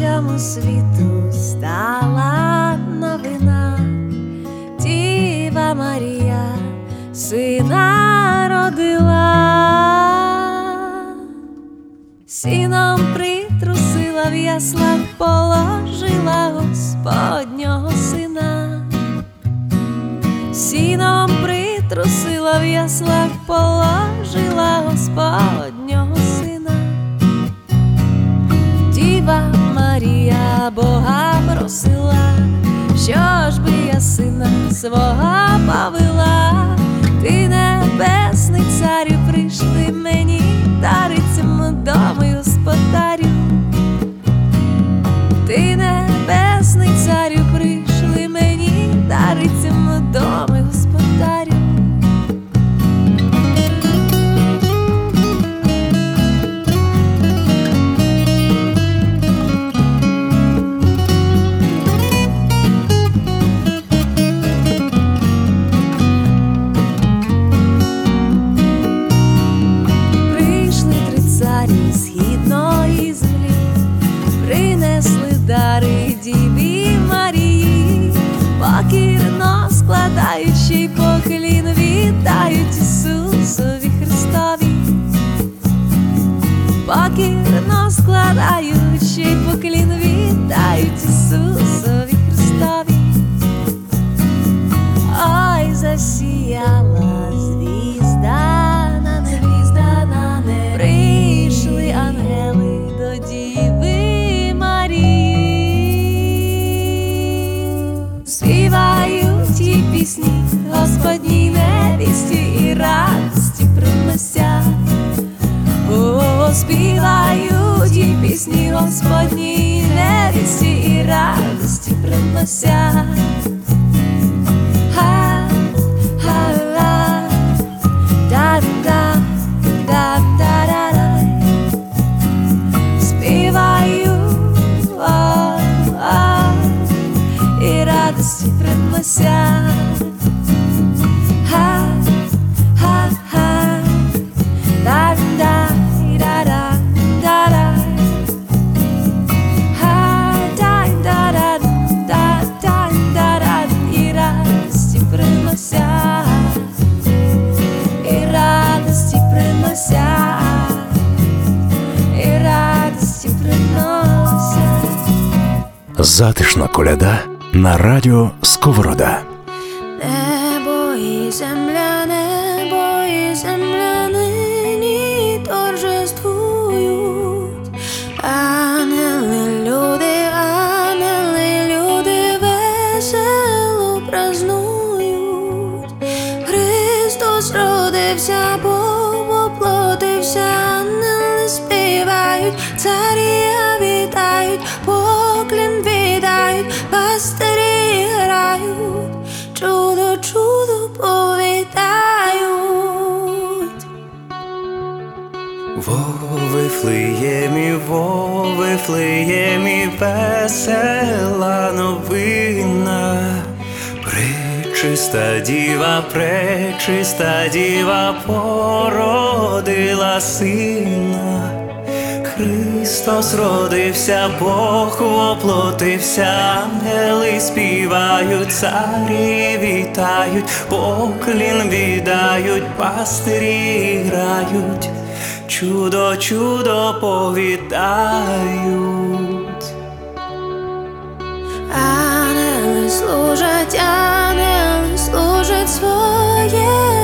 всьому світу стала новина, Діва Марія сина родила, сіном притрусила в яслах, положила Господнього сина, сіном притрусила в яслах, положила Господнього Бога просила, що ж би я сина свого повела, ти небесний царю, прийшли мені, дари цьому дому господарю, ти небесний царю, прийшли мені, дари цьому дому господарю. Вітають Ісусові Христові, покірно складаючи поклін, вітають Ісусові Христові. Ой, засіяла звізда на небі, звізда на небі. Прийшли ангели до Діви Марії. Співають і пісні Господній невісті і радості приносять. О, співають і пісні Господній невісті і радості приносять. Затишна коляда на радіо Сковорода. Вифлеємі, весела новина. Пречиста діва, пречиста діва породила сина. Христос родився, Бог воплотився, ангели співають, царі вітають, поклін віддають, пастирі грають, чудо, чудо повідають. Ангели служать, ангели служать своєму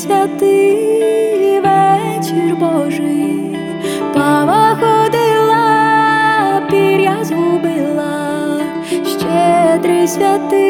святий вечір Божий, пава ходила, пір'я згубила, щедрий святий.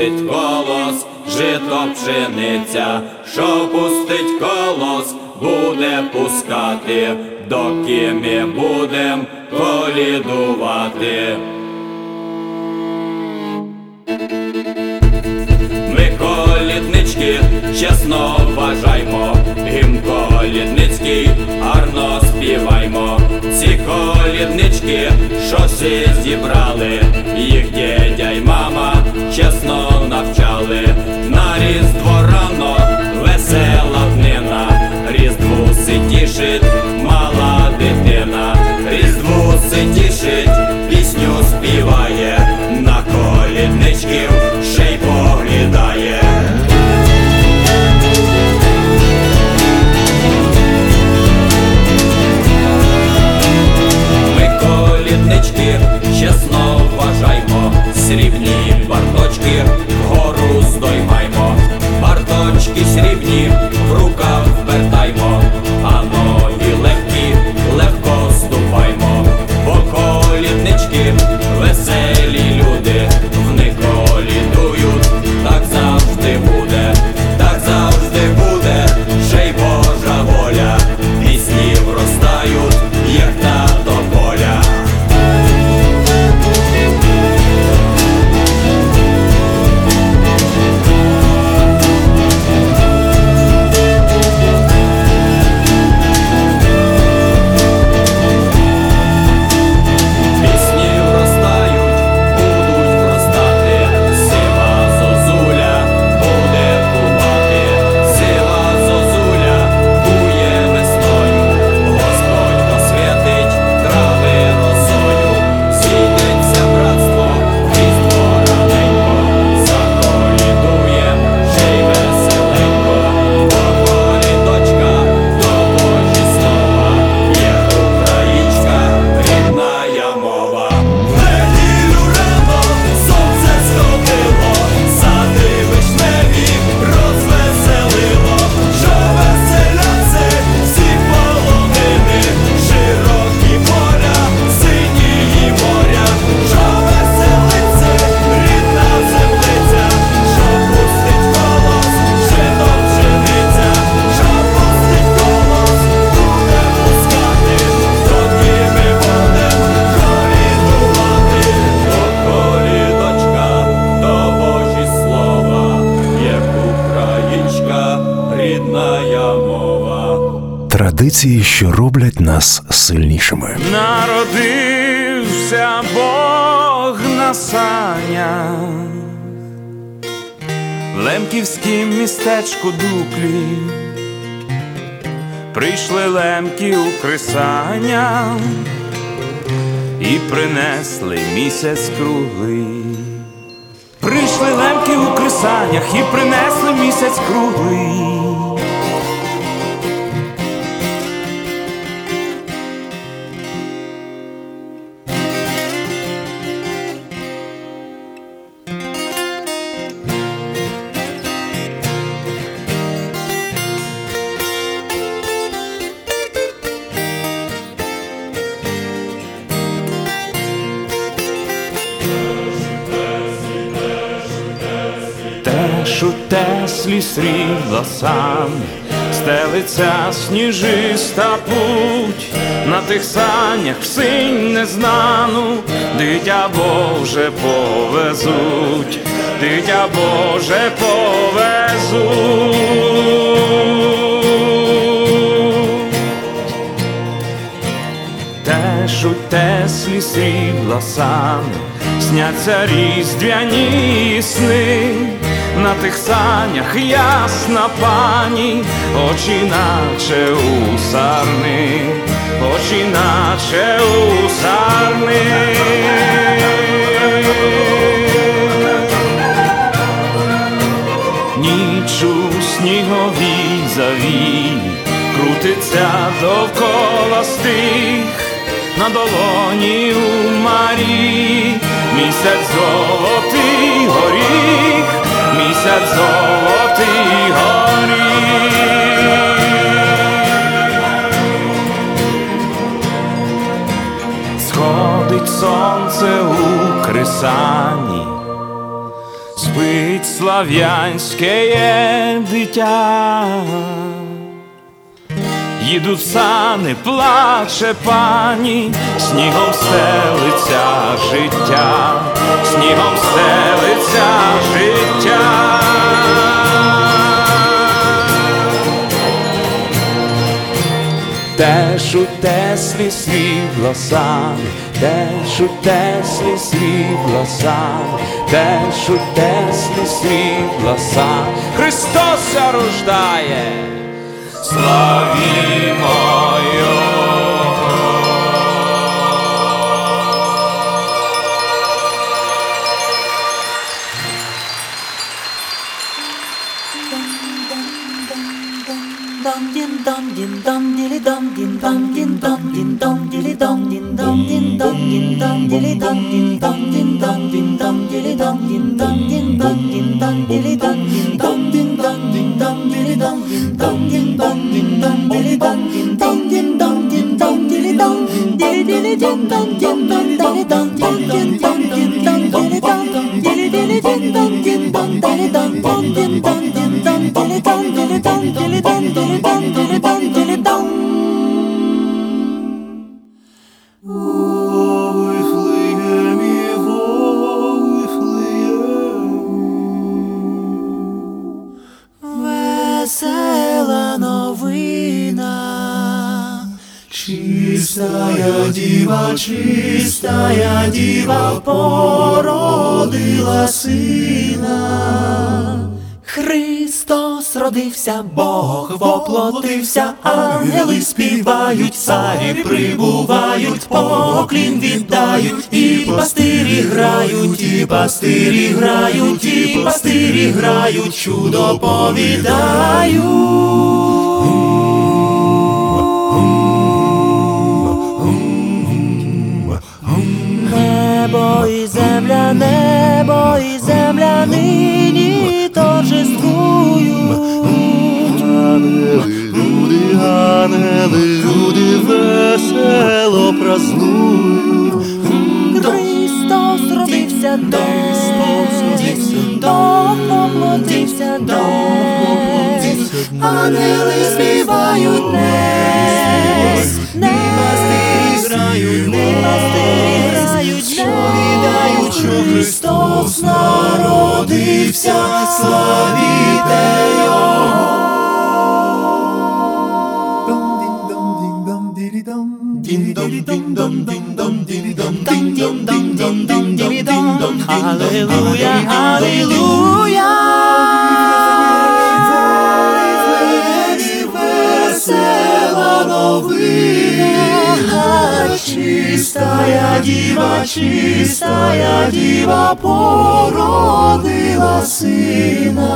пустить колос, жито пшениця, що пустить колос, буде пускати, доки ми будем колідувати. Ми коліднички, чесно вважаймо, гімн колідницький, гарно співаймо. Ці коліднички, що всі зібрали, їх дідя й мама. Традиції, що роблять нас сильнішими. Народився Бог на санях в містечку Дуклі. Прийшли лемки у крисання і принесли місяць круглий. Прийшли лемки у крисанях і принесли місяць круглий. Теслі срібла сам, стелиться сніжиста путь, на тих санях в синь незнану, дитя Боже повезуть, дитя Боже повезуть. Теж у теслі срібла сани, сняться різдвяні сни, на тих санях ясна пані, очі наче у сарни, очі наче у сарни. Ніч у сніговій завій крутиться довкола стих на долоні у марі, місяць золотий горіх, місяць золотий горіх. Сходить сонце у крисані. Спить слав'янське дитя, їдуть сани, плаче пані, снігом стелиться життя, снігом стелиться життя. Теж у теслі срібло сам, теж у теслі срібло сам, теж у теслі срібло сам. Христос ся рождає, славімо din dong dilly dong din dong din dong din dong dilly dong din dong din dong din dong dilly dong din dong din dong din dong dilly dong din dong din dong din dong dilly dong din dong din dong din dong dilly dong din dong din dong din dong dilly dong dilly dong, din dong din dong dilly dong din din dong din dong dilly dong dilly dong, din dong din dong dilly dong din dong din dong dilly dong dilly dong dilly dong dilly dong dilly dong чистая діва, чистая діва породила сина. Христос родився, Бог воплотився, ангели співають, царі прибувають, поклін віддають, і пастирі грають, і пастирі грають, і пастирі грають, чудо повідають. Небо і земля, небо і земля нині торжествують. Люди, ангели, люди весело празнують. Христос родився десь, Бог поплодився десь, ангели співають десь, грають, що відають, що Христос народився, славіте Його. Hallelujah, hallelujah. Чистая діва, чистая діва породила сина.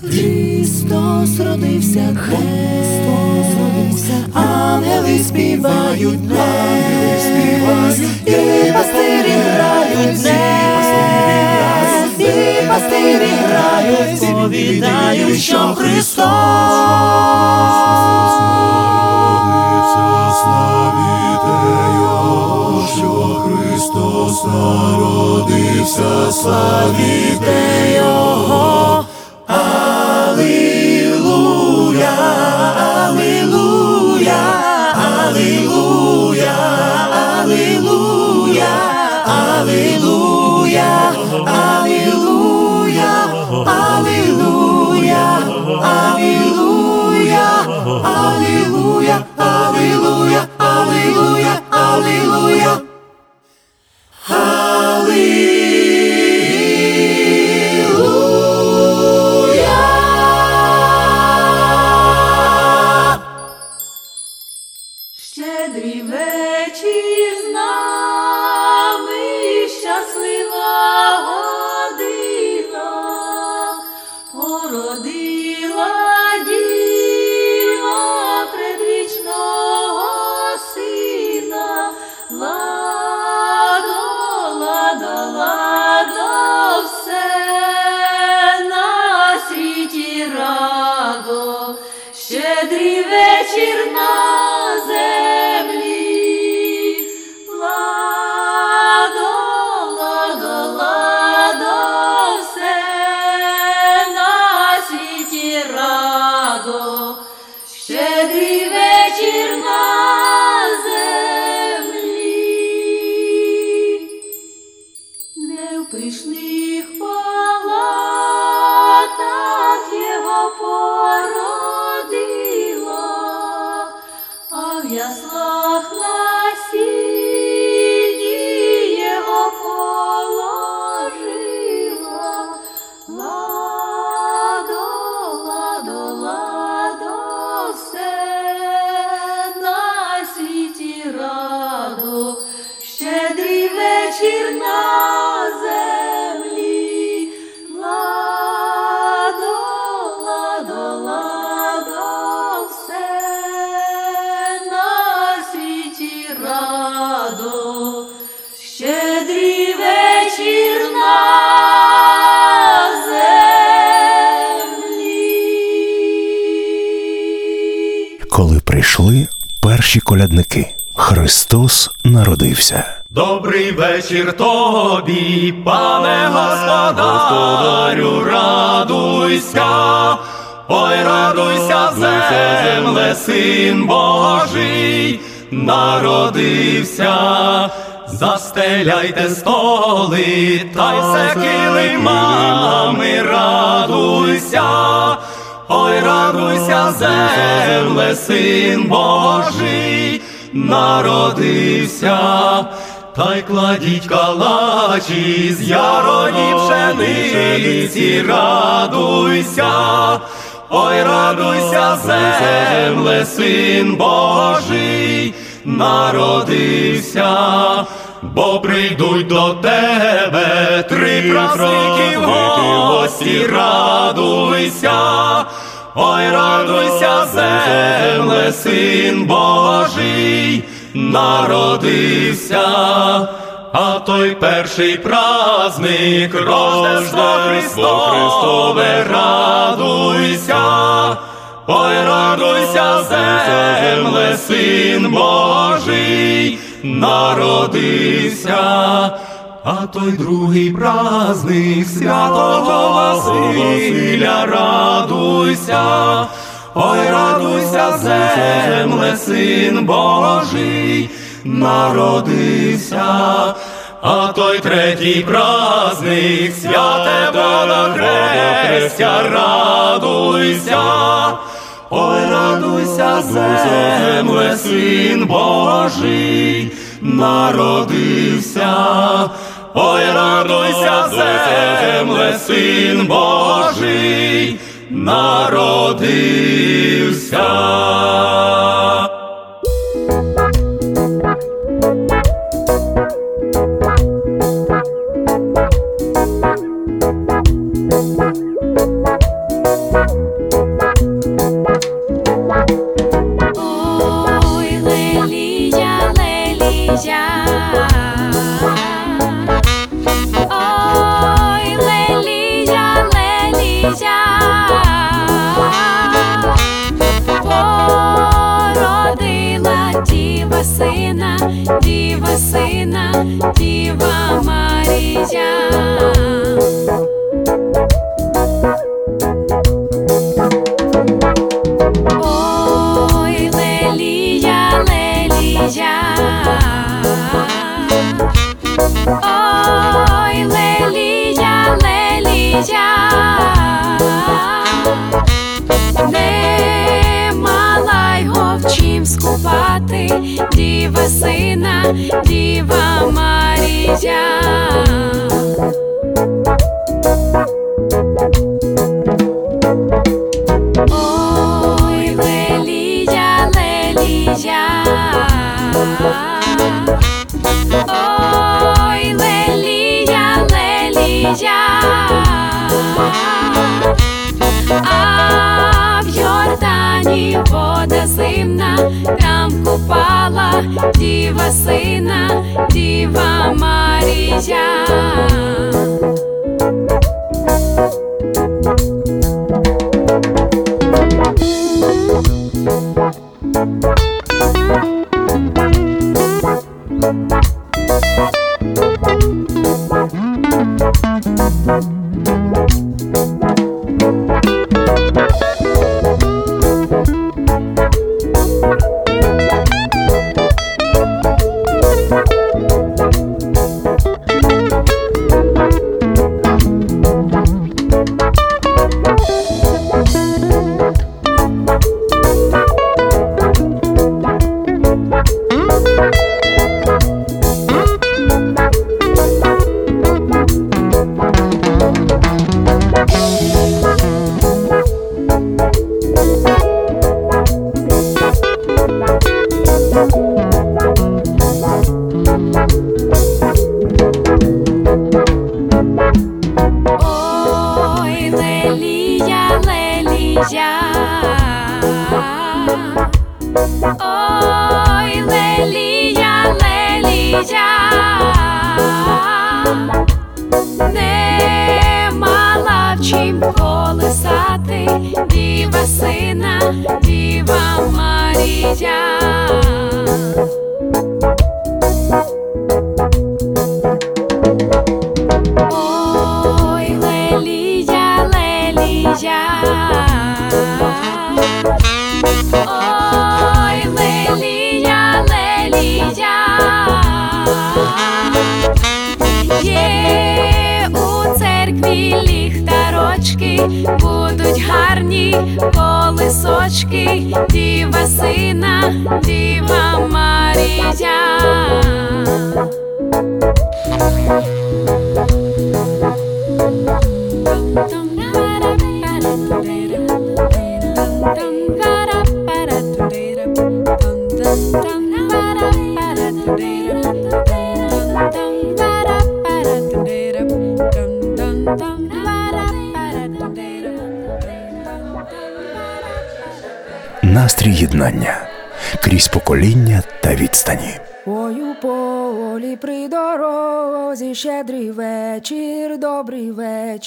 Христос родився, Христос родився, ангели співають, ангели співають, і пастирі грають, і пастирі грають, Пастирі, пастирі грають, повідають, що Христос народився, славіте що Христос народився, славіте його. Добрий вечір нам. Перші колядники, Христос народився. Добрий вечір тобі, пане господарю, радуйся, ой, радуйся, земле, син Божий, народився, застеляйте столи, та й все килимами, радуйся, радуйся, земле, син Божий, народився. Та й кладіть калачі з яроні пшениці, радуйся, ой, радуйся, земле, син Божий, народився, бо прийдуть до тебе три праздники в гості, радуйся, ой, радуйся, земле, син Божий, народився. А той перший праздник Рождество Христове, радуйся, ой, радуйся, земле, син Божий, народився. А той другий праздник святого Василя радуйся, ой, радуйся, земле, син Божий, народився, а той третій праздник святе Хрестя радуйся, ой, радуйся, земле, син Божий, народився ой, радуйся, земле, син Божий, народився. Сина, Діва Марія. Viva!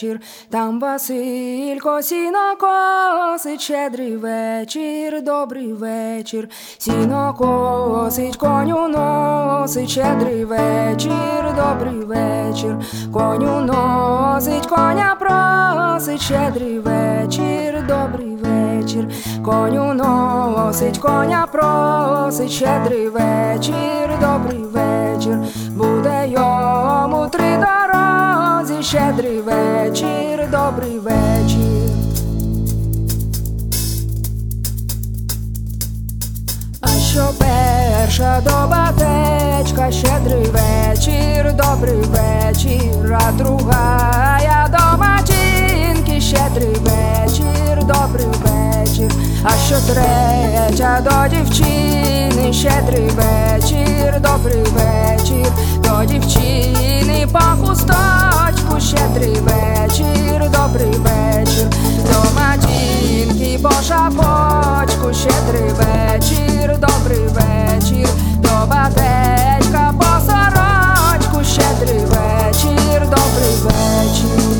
вечір, там Василько сіно косить, щедрий вечір, добрий вечір, сіно косить, коню носить, щедрий вечір, добрий вечір, коню носить, коня просить, щедрий вечір, добрий вечір, коню носить, коня просить, щедрий вечір, добрий вечір, буде йому три дороги розі щедрий вечір, добрий вечір. А що перша доба течка, щедрий вечір, добрий вечір, а друга я дома щедрий вечір, добрий вечір, а що третя до дівчини, щедрий вечір, добрий вечір, до дівчини по хусточку, щедрий вечір, добрий вечір, до матінки по шапочку, щедрий вечір, добрий вечір, до батечка по сорочку, щедрий вечір, добрий вечір.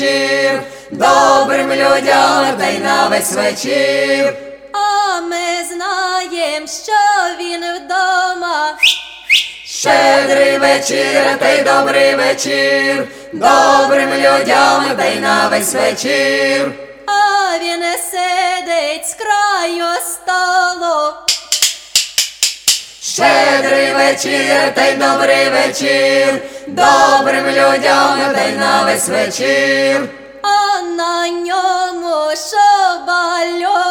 Вечір, добрим людям та й на весь вечір. А ми знаєм, що він вдома. Щедрий вечір, та й добрий вечір, добрим людям та й на весь вечір. А він сидить з краю столу. Щедрий вечір, та й добрий вечір, добрим людям та й на весь вечір. А на ньому шоба-льоба.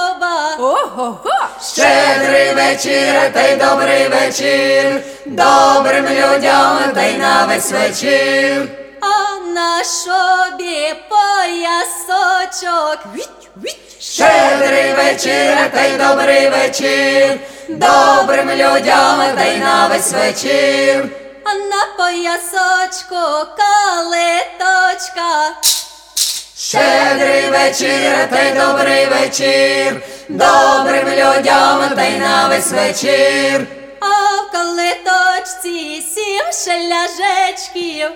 Ого-го! Щедрий вечір, та й добрий вечір, добрим людям та й на весь вечір. А на шобі поясочок. Щедрий вечір, та й добрий вечір, добрим людям та й на весь вечір. А на поясочку калиточка. Щедрий вечір, та й добрий вечір, добрим людям та й на весь вечір. А в калиточці сім шеляжечків.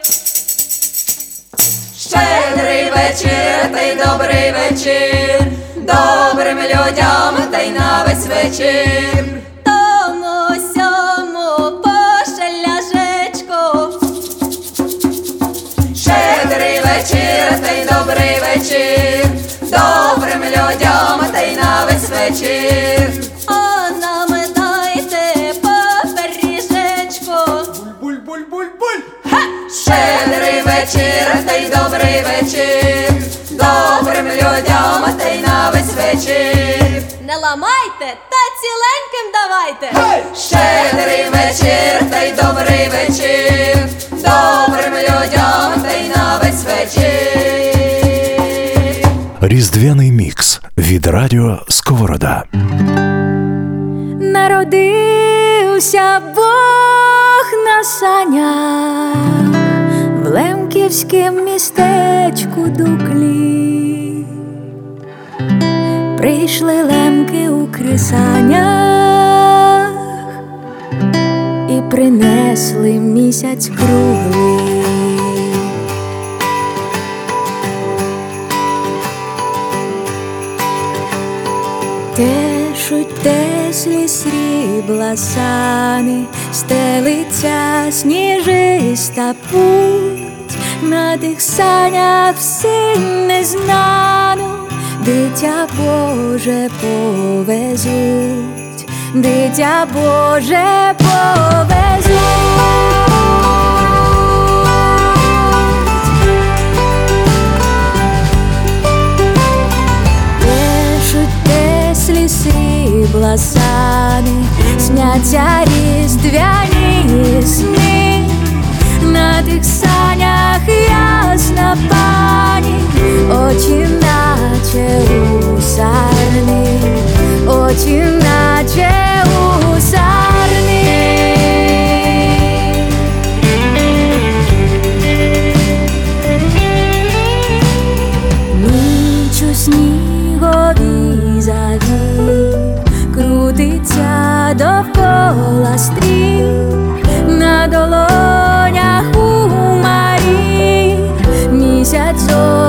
Щедрий вечір, та й добрий вечір, добрим людям та й на весь вечір. Вечір, добрим людям та й на весь вечір. А нам дайте по пиріжечку. Щедрий вечір, та й добрий вечір, добрим людям та й на весь вечір. Не ламайте та ціленьким давайте. Щедрий вечір, та й добрий вечір, добрим Різдвяний мікс від радіо Сковорода. Народився Бог на санях в Лемківськім містечку Дуклі. Прийшли лемки у крисанях і принесли місяць круглий. Стежуть теслі срібла сани, стелиться сніжиста путь, на тих санях всім незнану, дитя Боже повезуть, дитя Боже повезуть. Теслі срібла сани, сняться різдвяні сни, на тих санях ясна пані, очі наче у сарни, наче у. Довкола на долонях у марі місяць золотий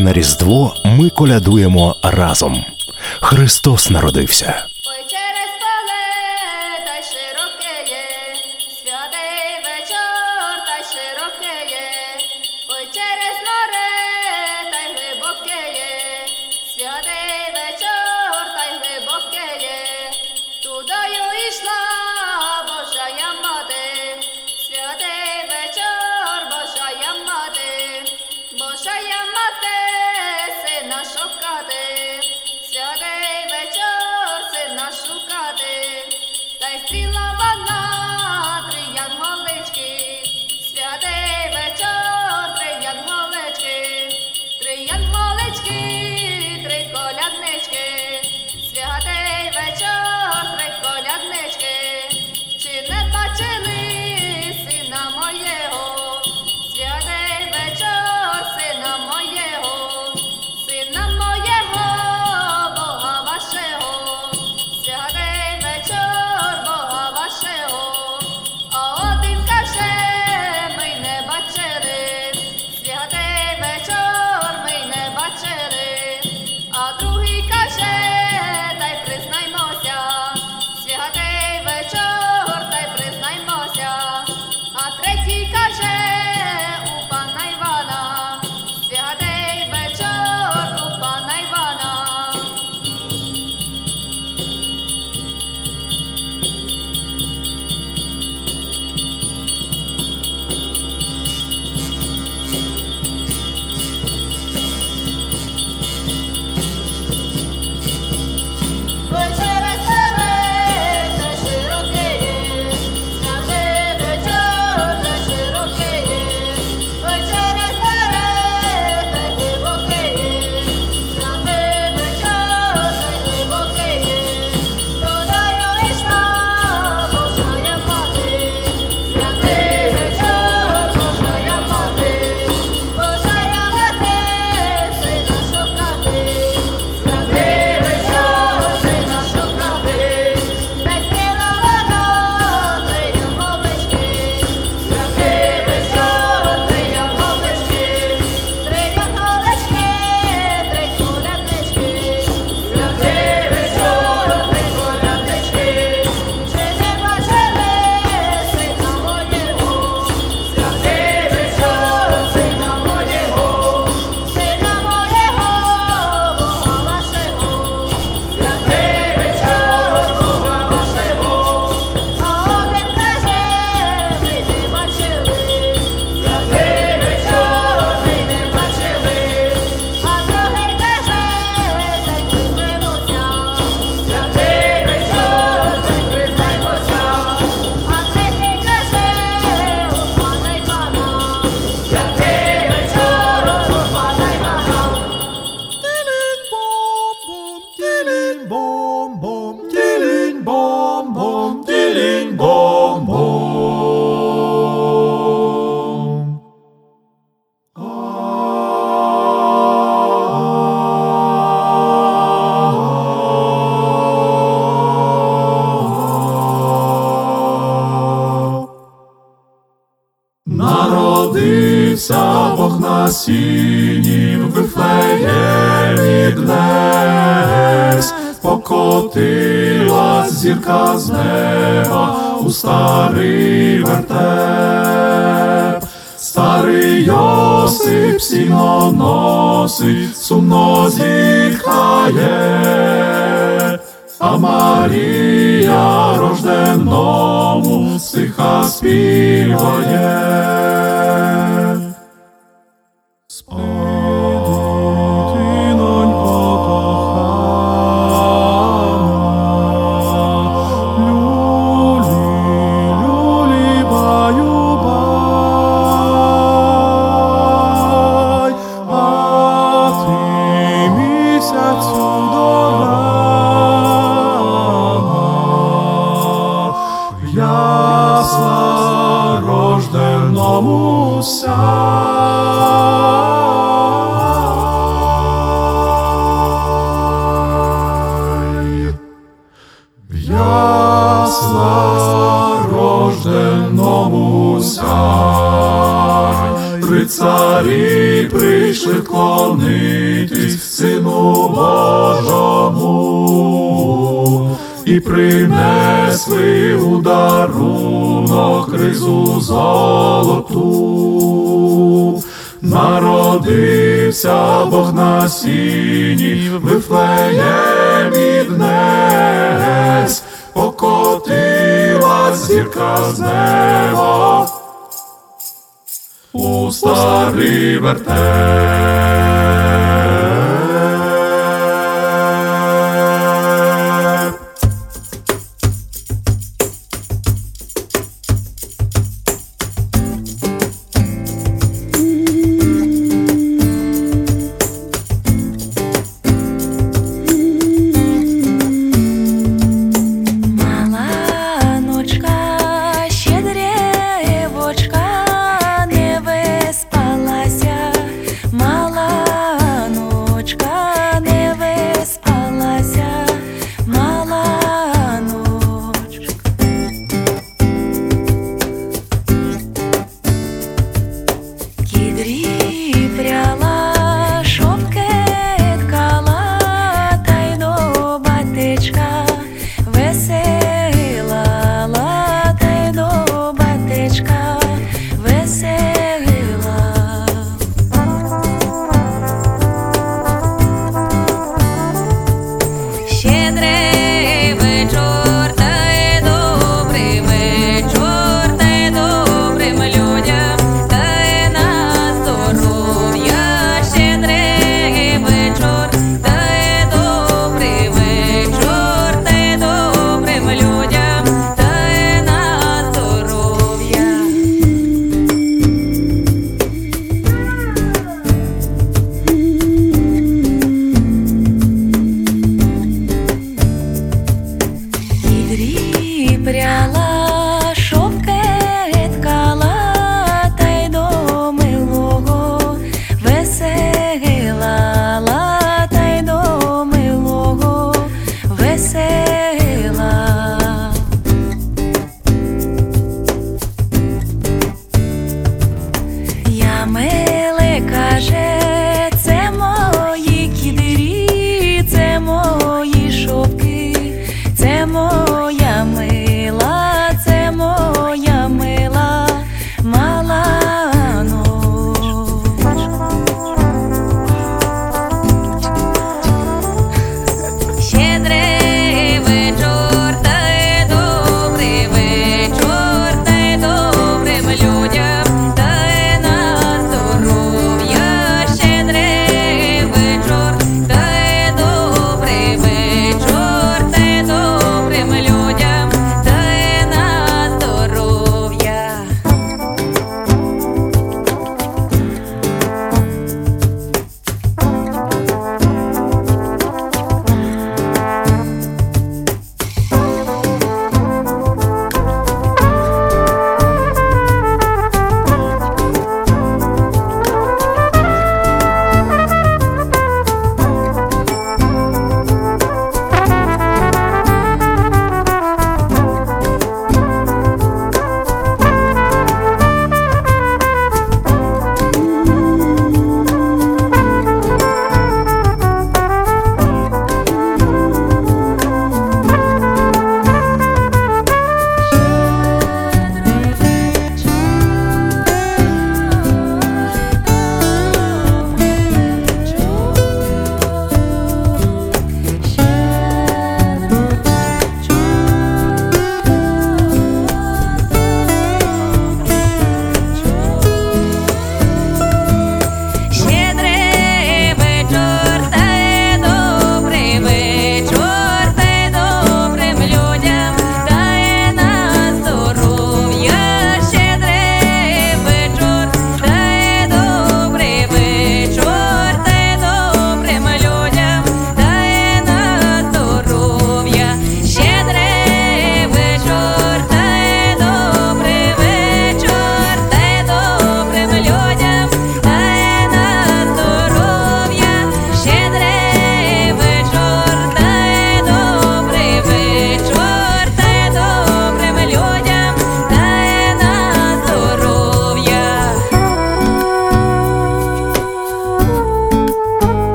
на Різдво ми колядуємо разом. Христос народився.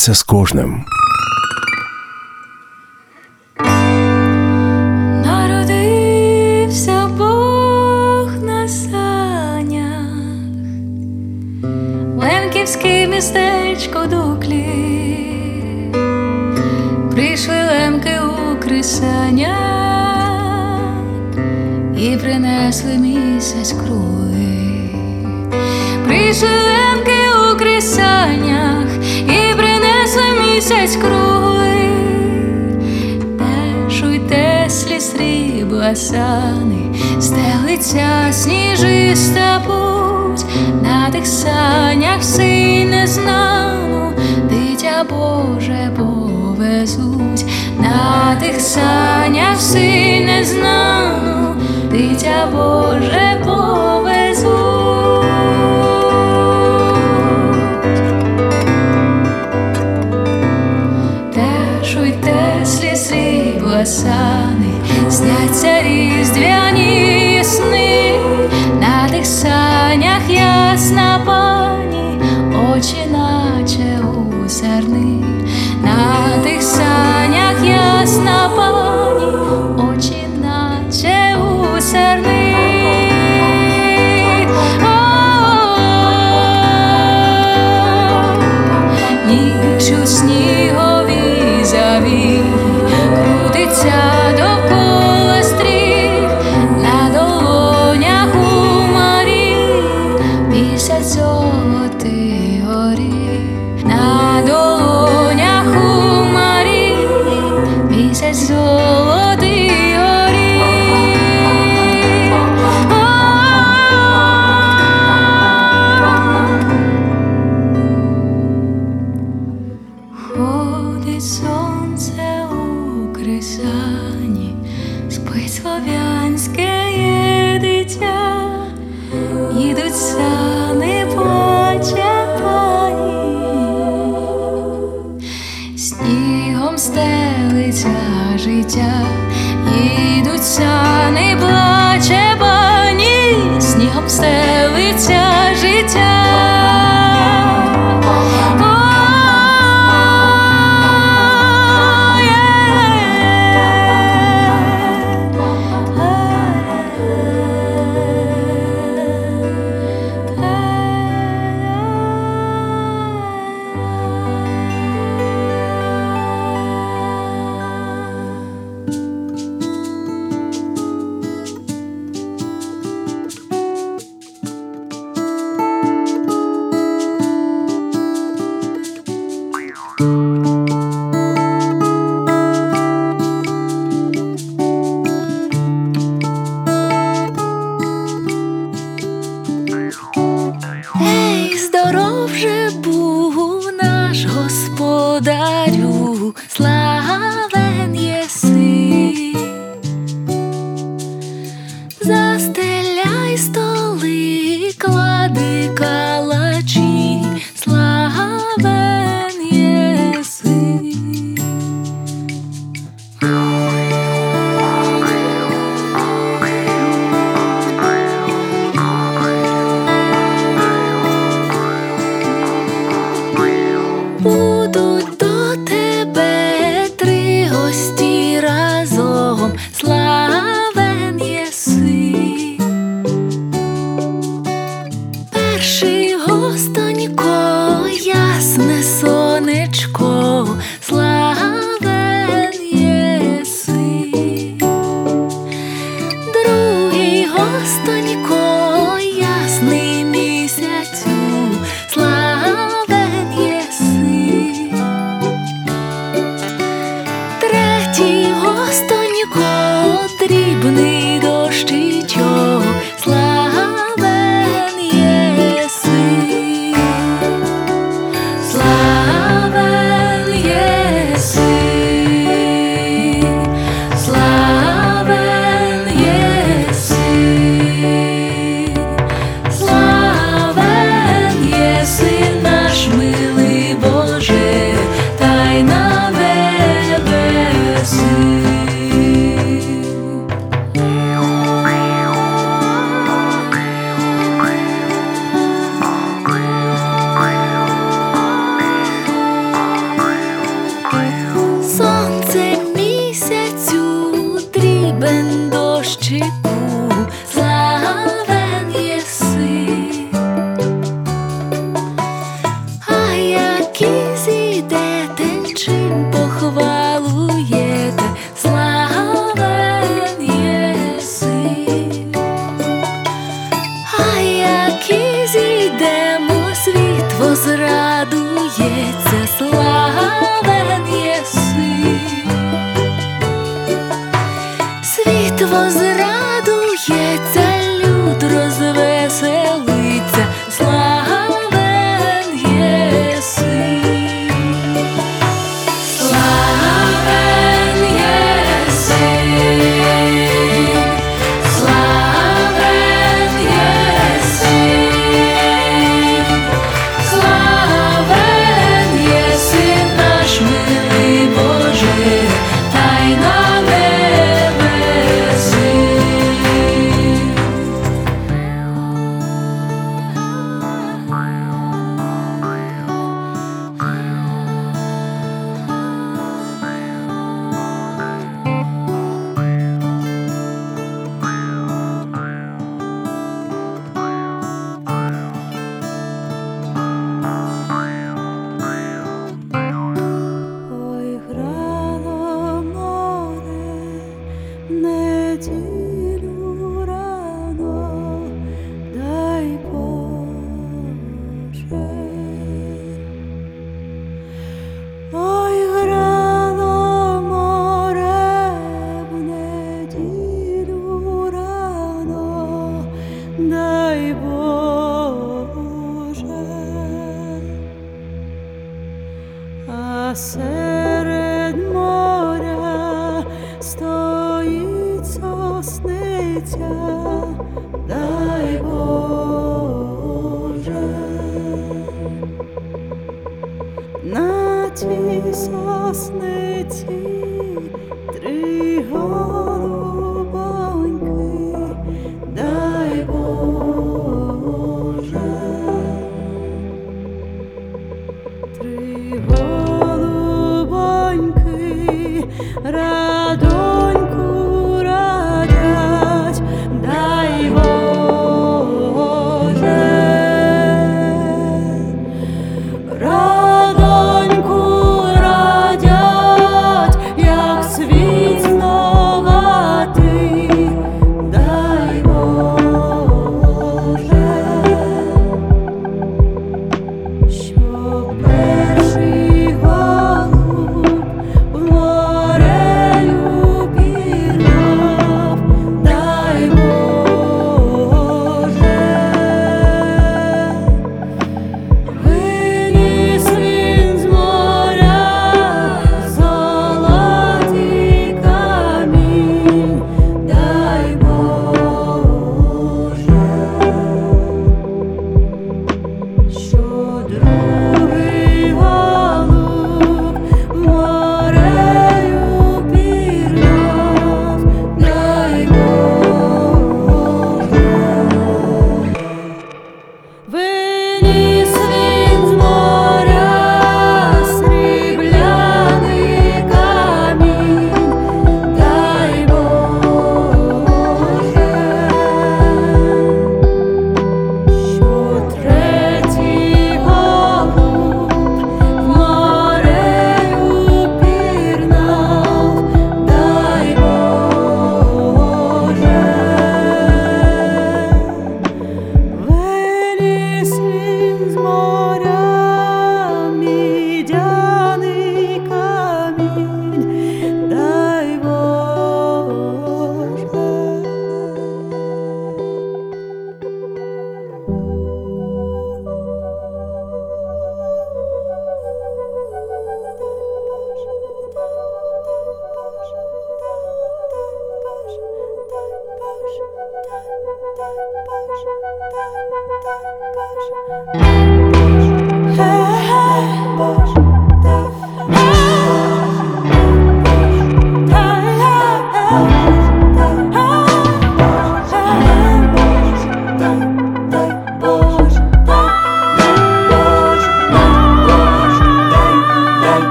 Станеться з кожним. Всі незнану,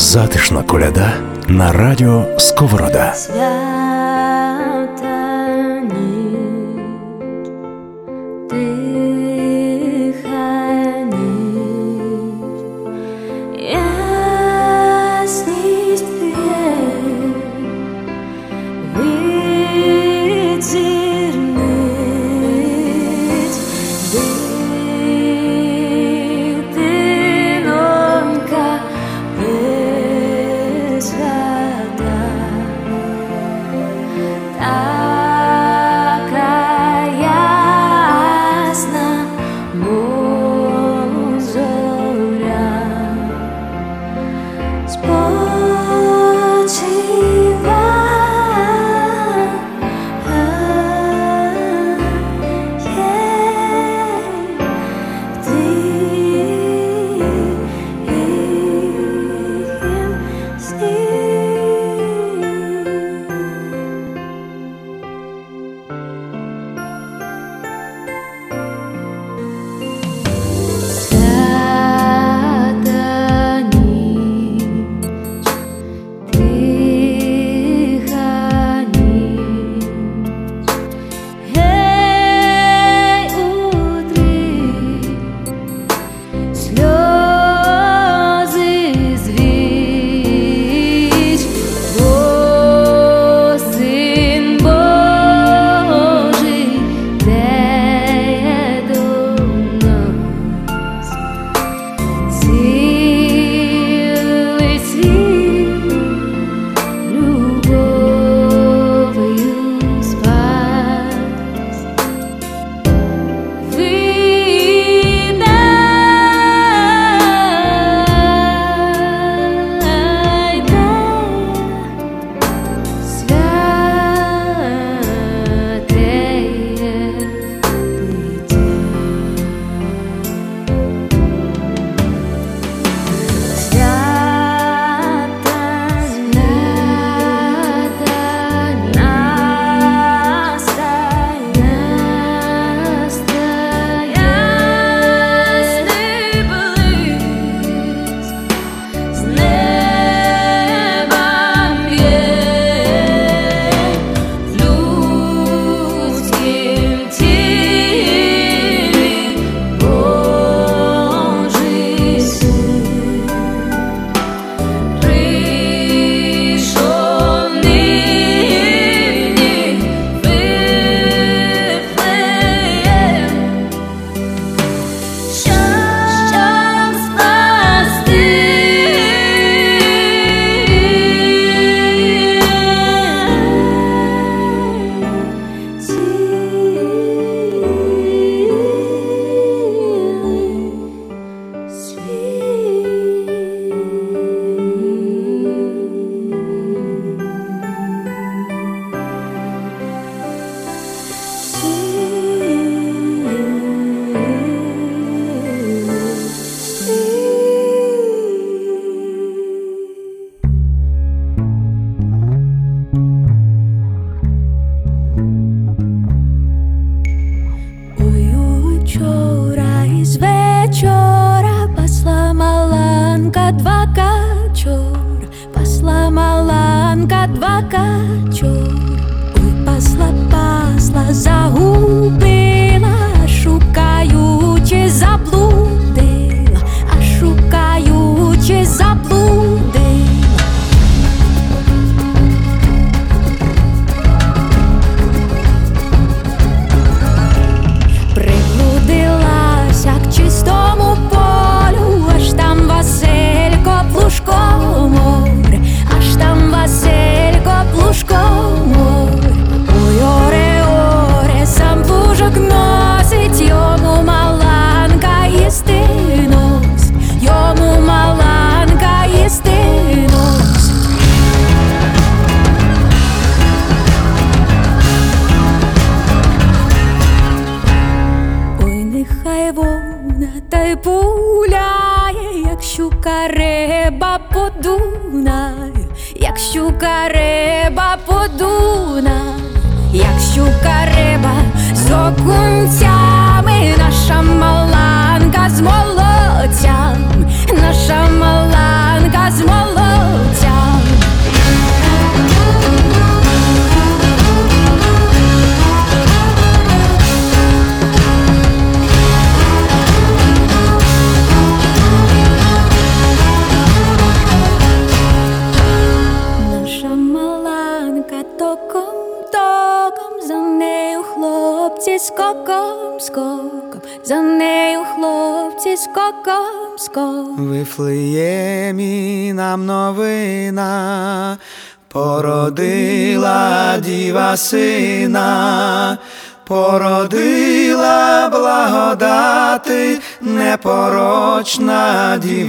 Затишна коляда на радіо Сковорода.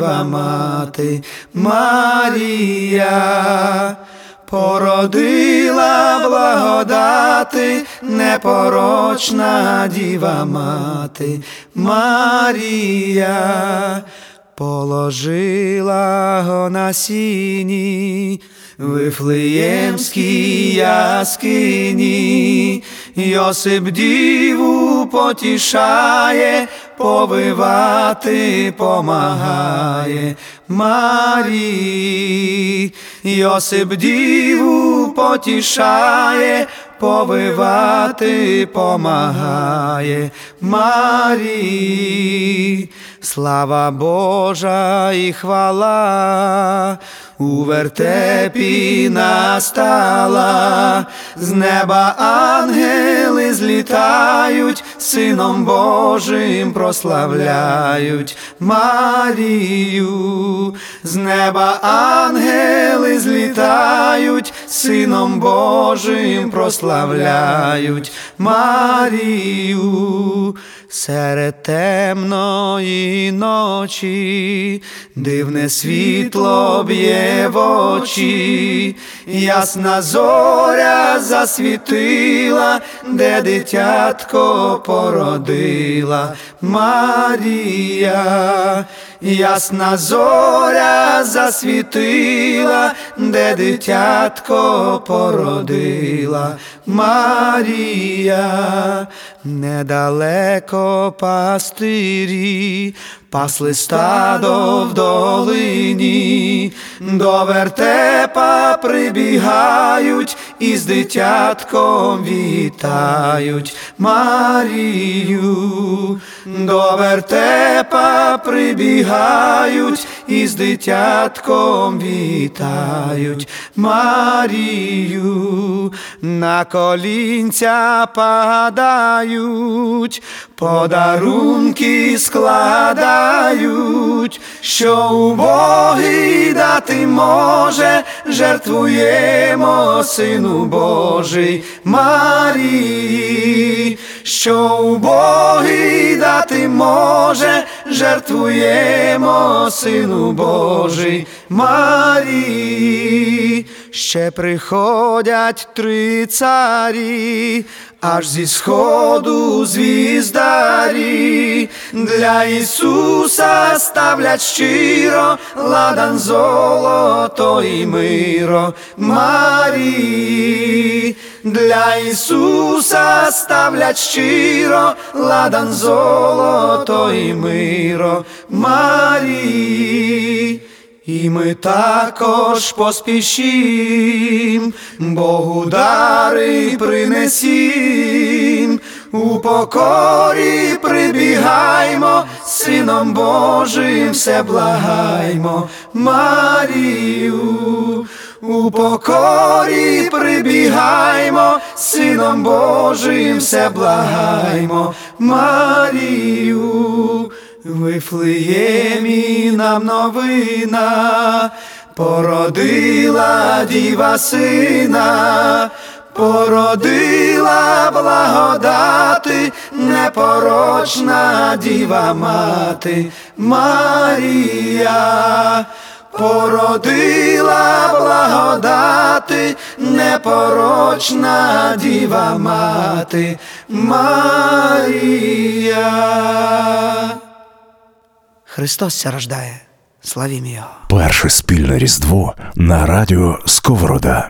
Діва мати Марія. Породила благодати, непорочна діва мати Марія, положила го на сіні, Вифлеємській яскині, Йосип діву потішає, повивати помагає Марії, Йосип діву потішає, повивати помагає Марії, слава Божа і хвала. У вертепі настала, з неба ангели злітають, Сином Божим прославляють Марію, з неба ангели злітають, Сином Божим прославляють Марію. Серед темної ночі дивне світло б'є в очі, ясна зоря засвітила, де дитятко породила Марія, ясна зоря засвітила, де дитятко породила. Марія, недалеко пастирі, пасли стадо в долині, до вертепа прибігають і з дитятком вітають Марію, до вертепа прибігають і з дитятком вітають Марію, на колінця падають, подарунки складають, що убогий дати може, жертвуємо Сину Божий Марії, що убогий дати може, жертвуємо Сину Божий Марії, ще приходять три царі, аж зі сходу звіздарі, для Ісуса ставлять щиро, ладан золото і миро Марії, для Ісуса ставлять щиро, ладан золото і миро Марії. І ми також поспішім, Богу дари принесім, у покорі прибігаймо, Сином Божим все благаймо, Марію, у покорі прибігаймо, Сином Божим все благаймо, Марію. Вифлеємі нам новина, породила діва сина, породила благодати, непорочна діва мати. Марія, породила благодати, непорочна діва мати. Марія. Христос ся рождає. Славім Його. Перше спільне різдво на радіо Сковорода.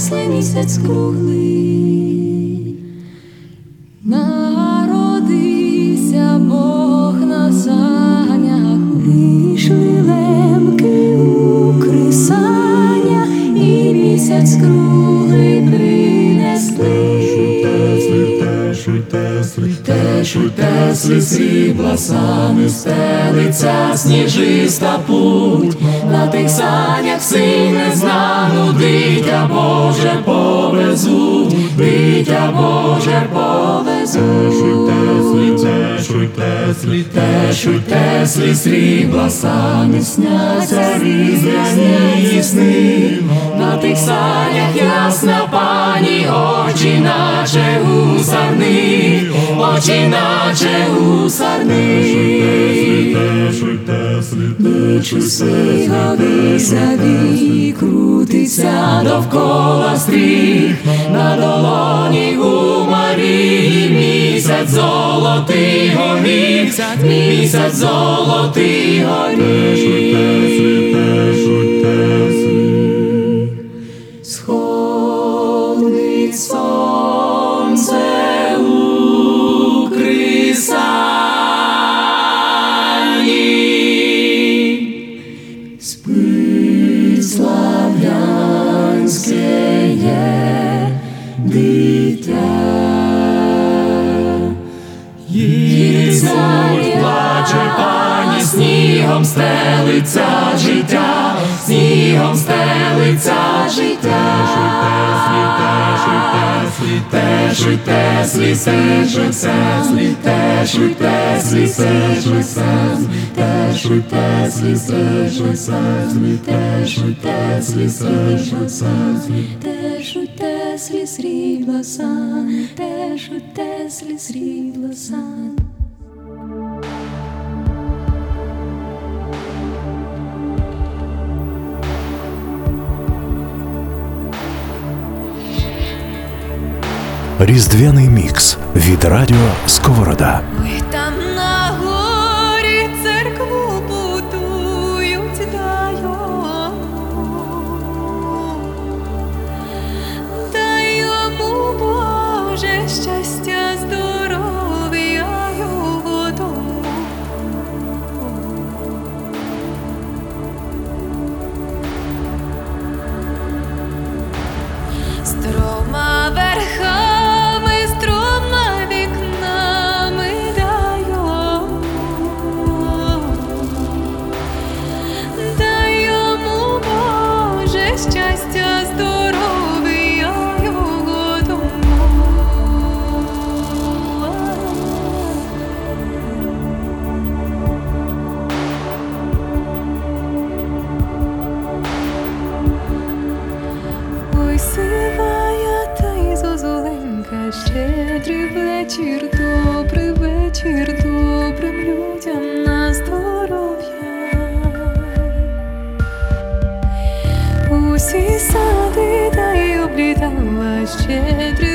Маслянісяць круглий. Тесли срібла сани стелиться сніжиста путь, на тих санях сине знану, дитя Боже повезуть, дитя Боже повезуть. Тешуй, теслі, тешуй, теслі, срібла сани сняться різні сни, на тих санях ясна пам'ять Пані очі наче гусарни, очі наче гусарни. Нічуси годися вій, крутиться довкола стріх, на долоні у Марії місяць золотий горіх, місяць золотий горіх. Сходить сонце у крисані, спить слав'янське дитя. Плаче пані, снігом стелиться життя, снігом стелиться життя. Сліте, шуйте, слісе, шуйся, сліте, шуйте, слісе, шуйся, сліте, шуйте, слісе, шуйся, сліте, шуйте, слісе, шуйся, сліте, шуйте, сліз рідла сан, те шуйте, сліз рідла сан. Різдвяний мікс від Радіо Сковорода. Щедрий вечір, добрий вечір, добрим людям на здоров'я. Усі сади та й облітала, щедрий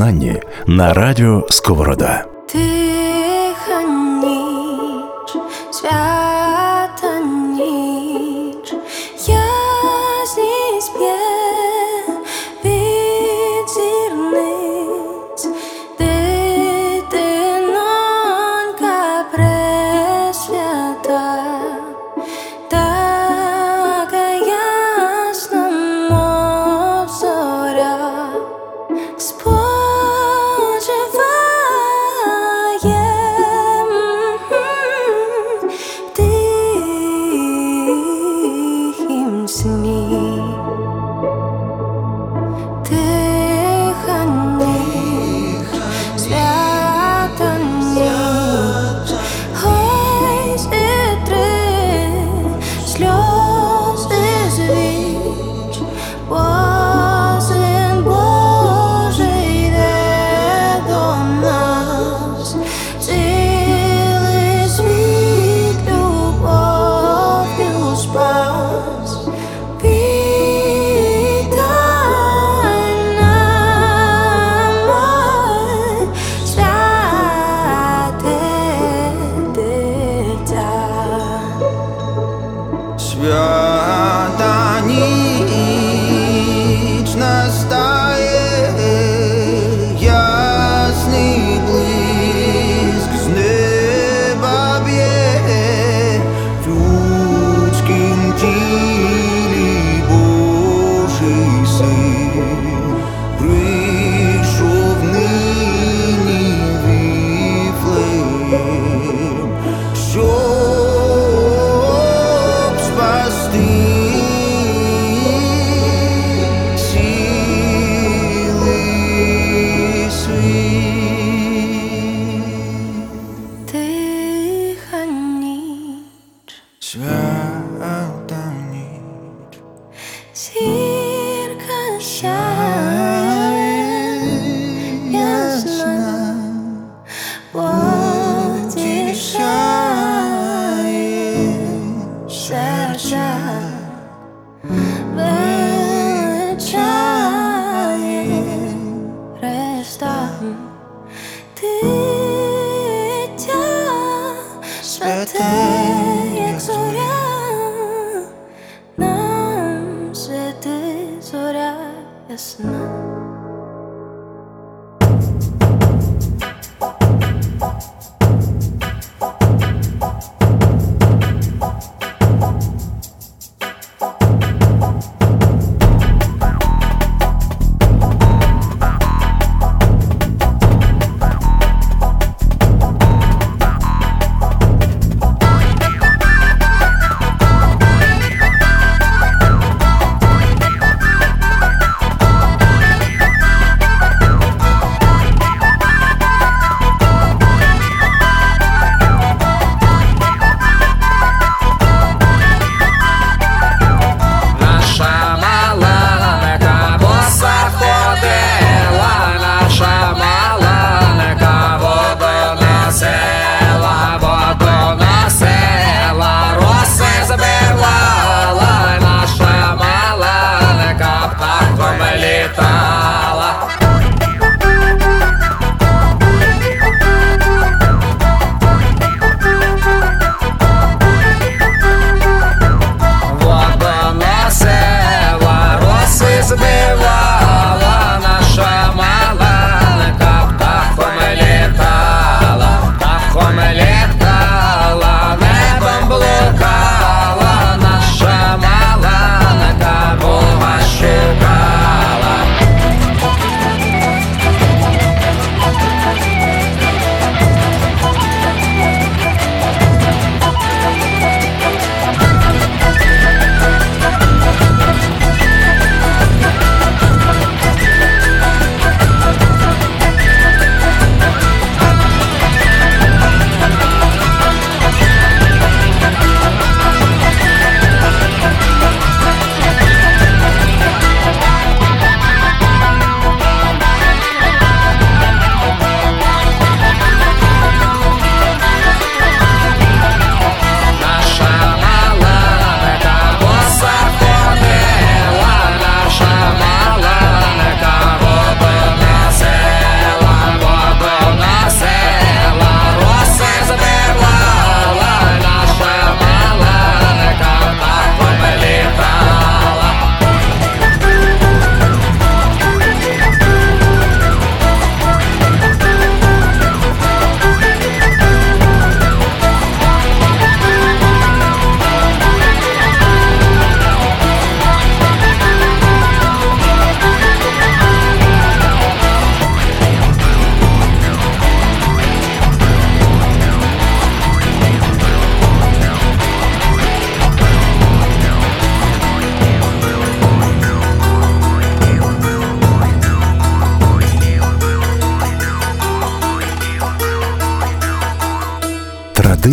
виконанні на радіо Сковорода. Yeah.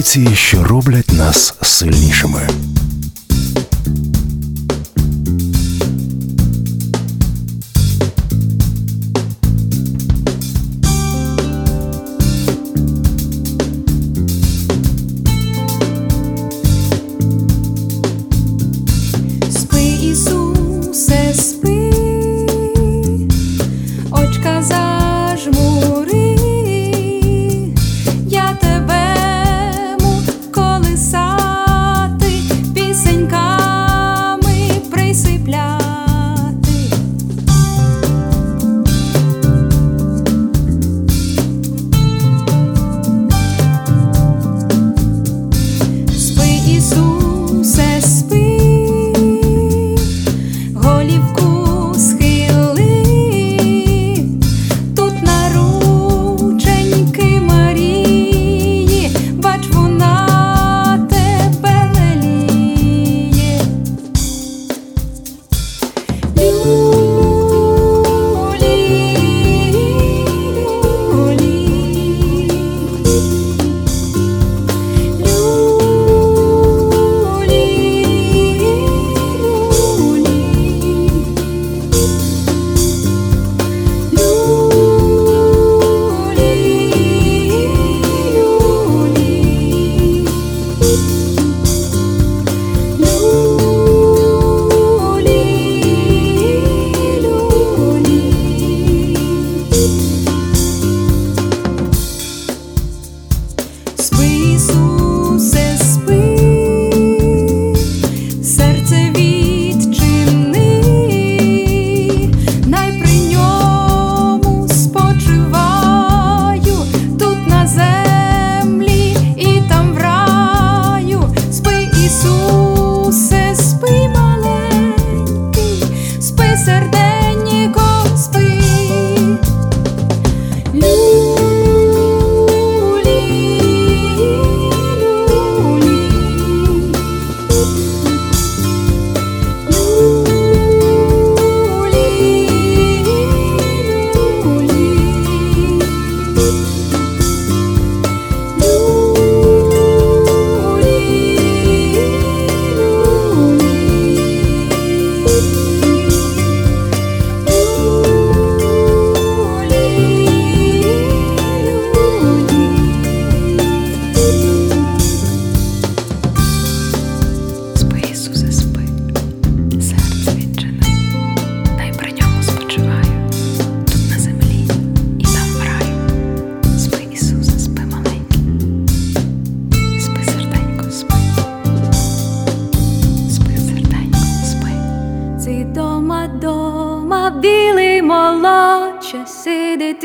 Традиції, що роблять нас сильнішими.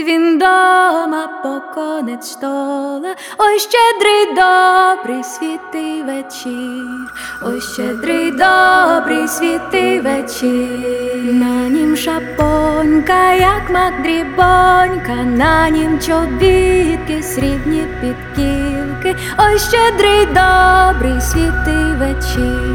Він дома, по конець стола, ой щедрий добрий світий вечір, ой щедрий добрий світий вечір, на нім шапонька, як мак дрібонька, на нім чобітки, срібні підківки, ой щедрий добрий світий вечір.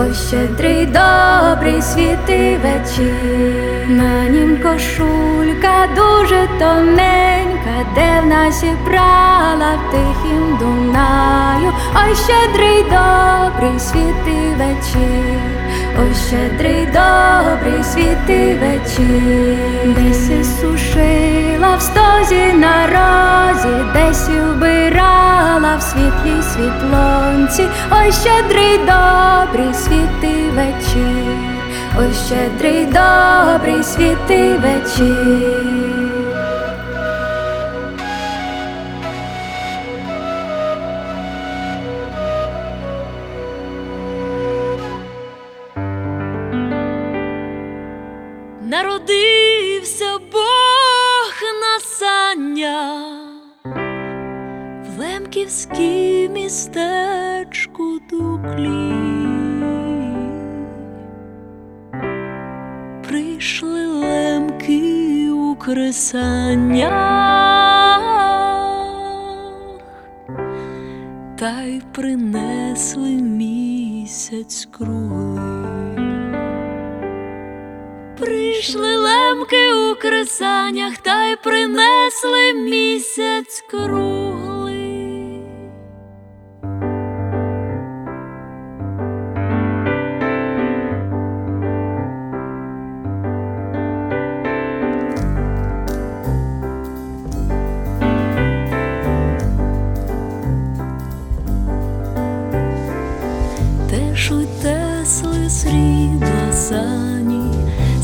Ой, щедрий добрий світий вечір, на нім кошулька дуже тоненька, де в нас прала в тихім Дунаю, ой, щедрий добрий світий вечір, ой, щедрий добрий світий вечір, десь сушила в стозі на розі, десь вбирала в світлій світлонці, ой, щедрий добрий світий вечір, ой, щедрий добрий світий вечір. Народився Бог на сання в Лемківській містечку Дуклі. Прийшли лемки у кресаннях, та й принесли місяць круглий. Прийшли лемки у кресаннях, та й принесли місяць круглий. Теж тесли срібла сані,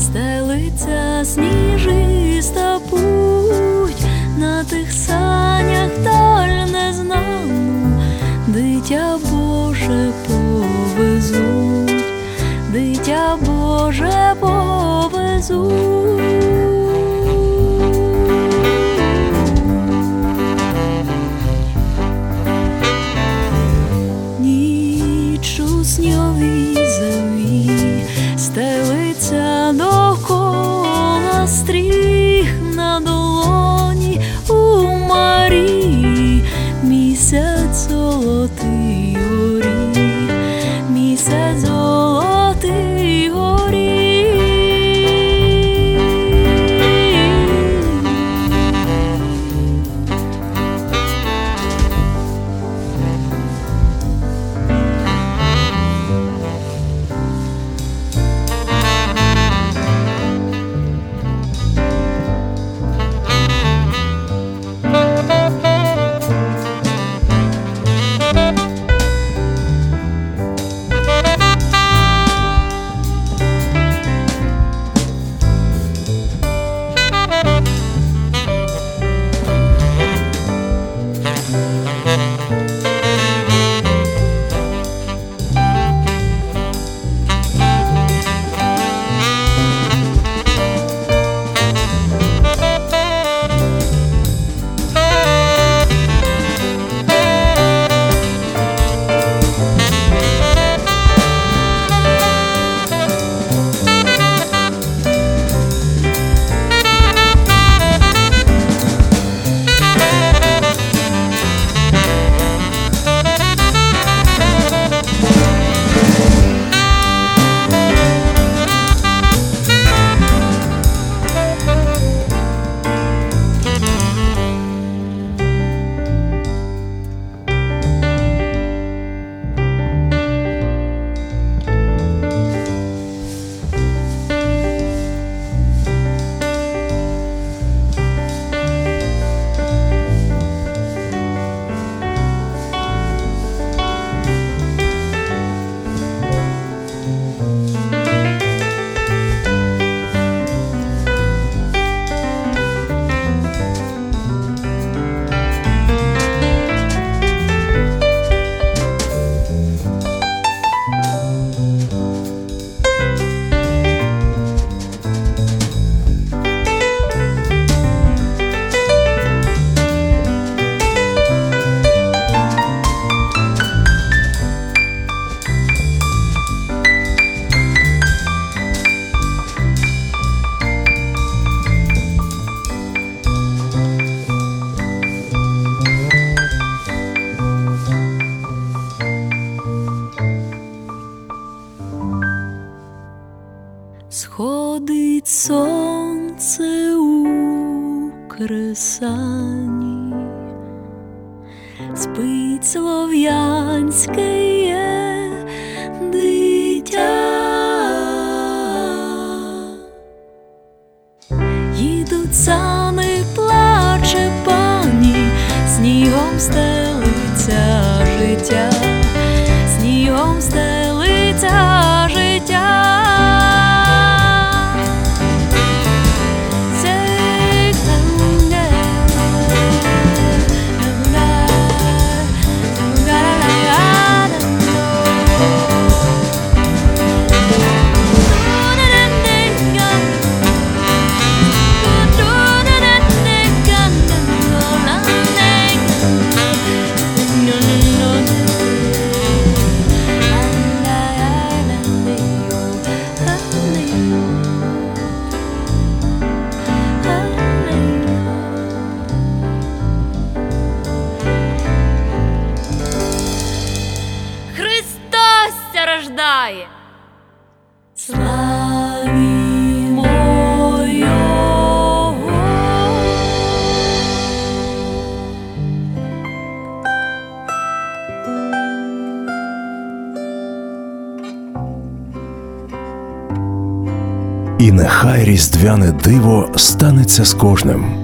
стелиться сніжиста путь, на тих санях даль незнаному, дитя Боже повезуть, дитя Боже повезуть. Різдвяне диво станеться з кожним.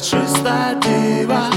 Що пречиста діва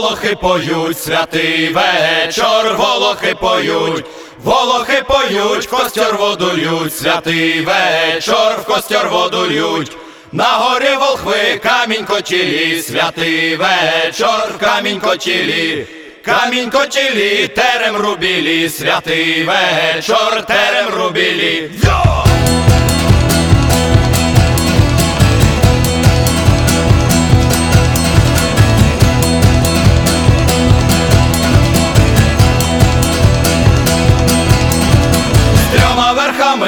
волохи поють, святий вечір, волохи поють, волохи поють, в костер воду лють, святий вечір, в костер воду лють. На горі волхви, камінь котілі, святий вечір, камінь котілі, камінь котілі, терем рубілі, святий вечір, терем рубілі. Йо!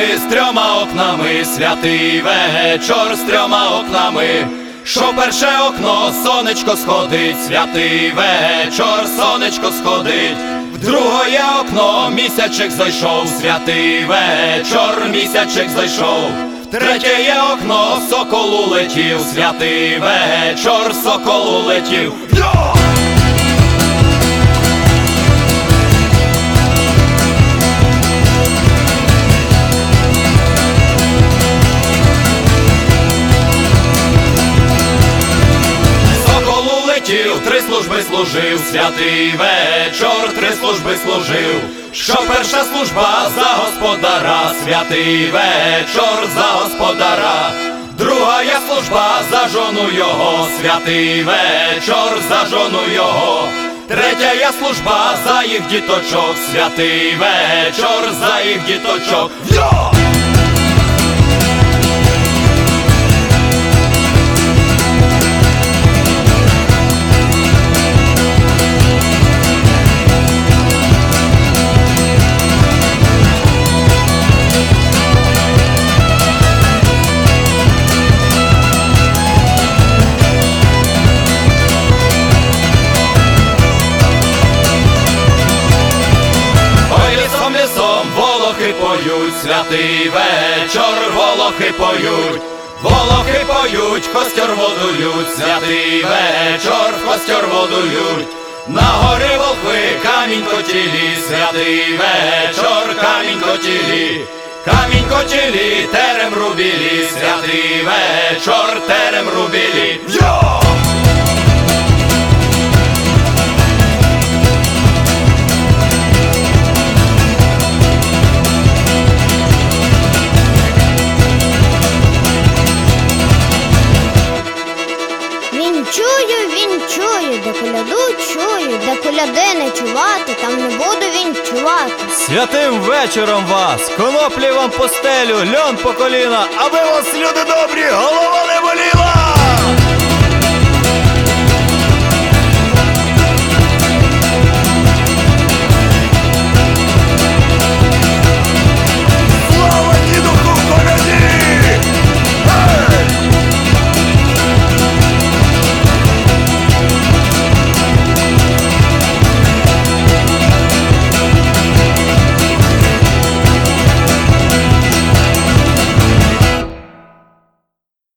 Верхами, з трьома окнами, святий вечір з трьома окнами. Що перше окно, сонечко сходить, святий вечір, сонечко сходить. В другое окно місячик зайшов, святий вечір, місячик зайшов. В третє окно сокол улетів, святий вечір, сокол улетів. Улетів, три служби служив, святий вечір, три служби служив. Що перша служба за господара, святий вечір за господара. Друга я служба за жону його, святий вечір за жону його. Третя я служба за їх діточок, святий вечір за їх діточок. Йо! Поють, святий вечір, волохи поють, волохи поють, костер водують, святий вечір, костер водують. На горі волхви камінь котілі, святий вечір, камінь котілі, камінь котілі, терем рубілі, святий вечір, терем рубілі. Йо! де коляду чує, де коляди не чувати, там не буду він чувати. Святим вечором вас, коноплі вам постелю, льон по коліна, аби вас, люди добрі, голова не боліла.